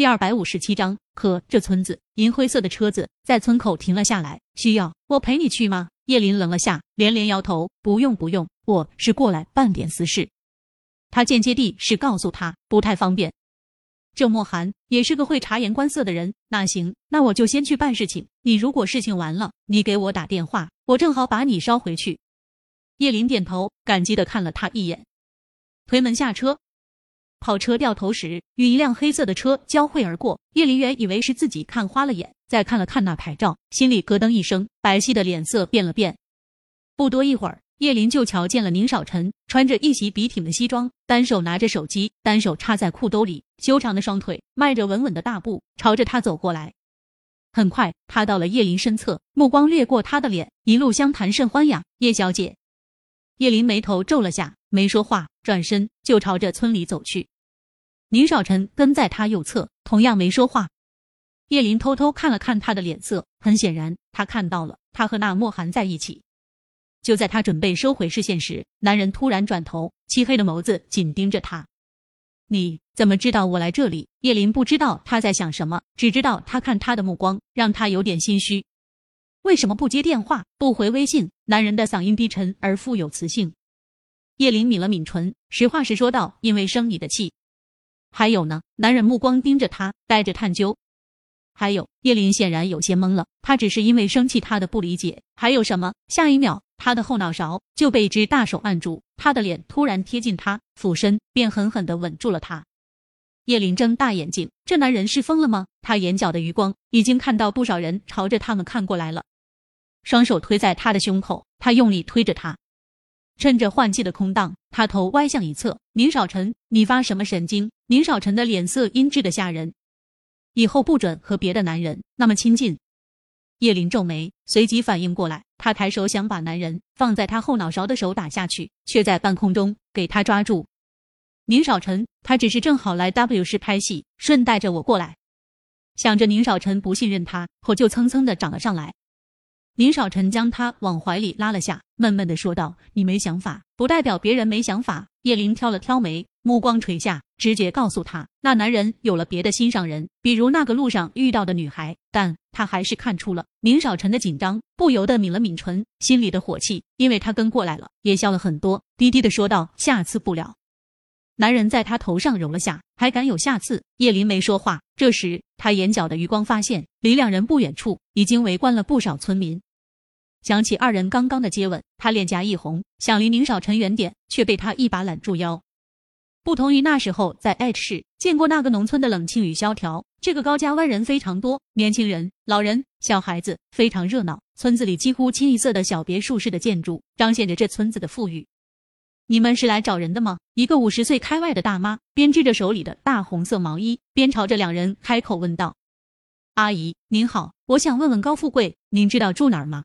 第二百五十七章，可这村子银灰色的车子在村口停了下来，需要我陪你去吗？叶林愣了下，连连摇头，不用不用，我是过来办点私事。他间接地是告诉他不太方便。这莫寒也是个会察言观色的人，那行，那我就先去办事情。你如果事情完了，你给我打电话，我正好把你捎回去。叶林点头，感激的看了他一眼，推门下车。跑车掉头时，与一辆黑色的车交汇而过。叶林原以为是自己看花了眼，再看了看那牌照，心里咯噔一声，白皙的脸色变了变。不多一会儿。叶林就瞧见了宁少臣，穿着一袭笔挺的西装，单手拿着手机，单手插在裤兜里，修长的双腿，迈着稳稳的大步，朝着他走过来。很快，他到了叶林身侧，目光掠过他的脸，一路相谈甚欢呀，叶小姐。叶林眉头皱了下，没说话，转身就朝着村里走去。宁少臣跟在他右侧，同样没说话。叶林偷偷看了看他的脸色，很显然，他看到了他和那莫寒在一起。就在他准备收回视线时，男人突然转头，漆黑的眸子紧盯着他。你怎么知道我来这里？叶林不知道他在想什么，只知道他看他的目光让他有点心虚。为什么不接电话，不回微信？男人的嗓音低沉而富有磁性。叶林抿了抿唇，实话实说道：“因为生你的气。”还有呢？男人目光盯着他，带着探究。还有，叶林显然有些懵了。他只是因为生气，他的不理解。还有什么？下一秒。他的后脑勺就被一只大手按住，他的脸突然贴近他，俯身便狠狠地吻住了他。叶林睁大眼睛，这男人是疯了吗？他眼角的余光已经看到不少人朝着他们看过来了，双手推在他的胸口，他用力推着他，趁着换气的空档，他头歪向一侧。宁少臣，你发什么神经？宁少臣的脸色阴鸷的吓人，以后不准和别的男人那么亲近。叶林皱眉，随即反应过来，他抬手想把男人放在他后脑勺的手打下去，却在半空中给他抓住。宁少臣，他只是正好来 W 市拍戏，顺带着我过来。想着宁少臣不信任他，火就蹭蹭的涨了上来。宁少臣将他往怀里拉了下，闷闷的说道：“你没想法，不代表别人没想法。”叶林挑了挑眉，目光垂下。直觉告诉他，那男人有了别的心上人，比如那个路上遇到的女孩，但他还是看出了宁少臣的紧张，不由得抿了抿唇，心里的火气因为他跟过来了，也消了很多，低低的说道：“下次不了。”男人在他头上揉了下，还敢有下次？叶林没说话。这时，他眼角的余光发现，离两人不远处已经围观了不少村民。想起二人刚刚的接吻，他脸颊一红，想离宁少臣远点，却被他一把揽住腰。不同于那时候在 H 市见过那个农村的冷清与萧条，这个高家湾人非常多，年轻人、老人、小孩子非常热闹。村子里几乎清一色的小别墅式的建筑，彰显着这村子的富裕。你们是来找人的吗？一个五十岁开外的大妈编织着手里的大红色毛衣，边朝着两人开口问道：“阿姨您好，我想问问高富贵，您知道住哪儿吗？”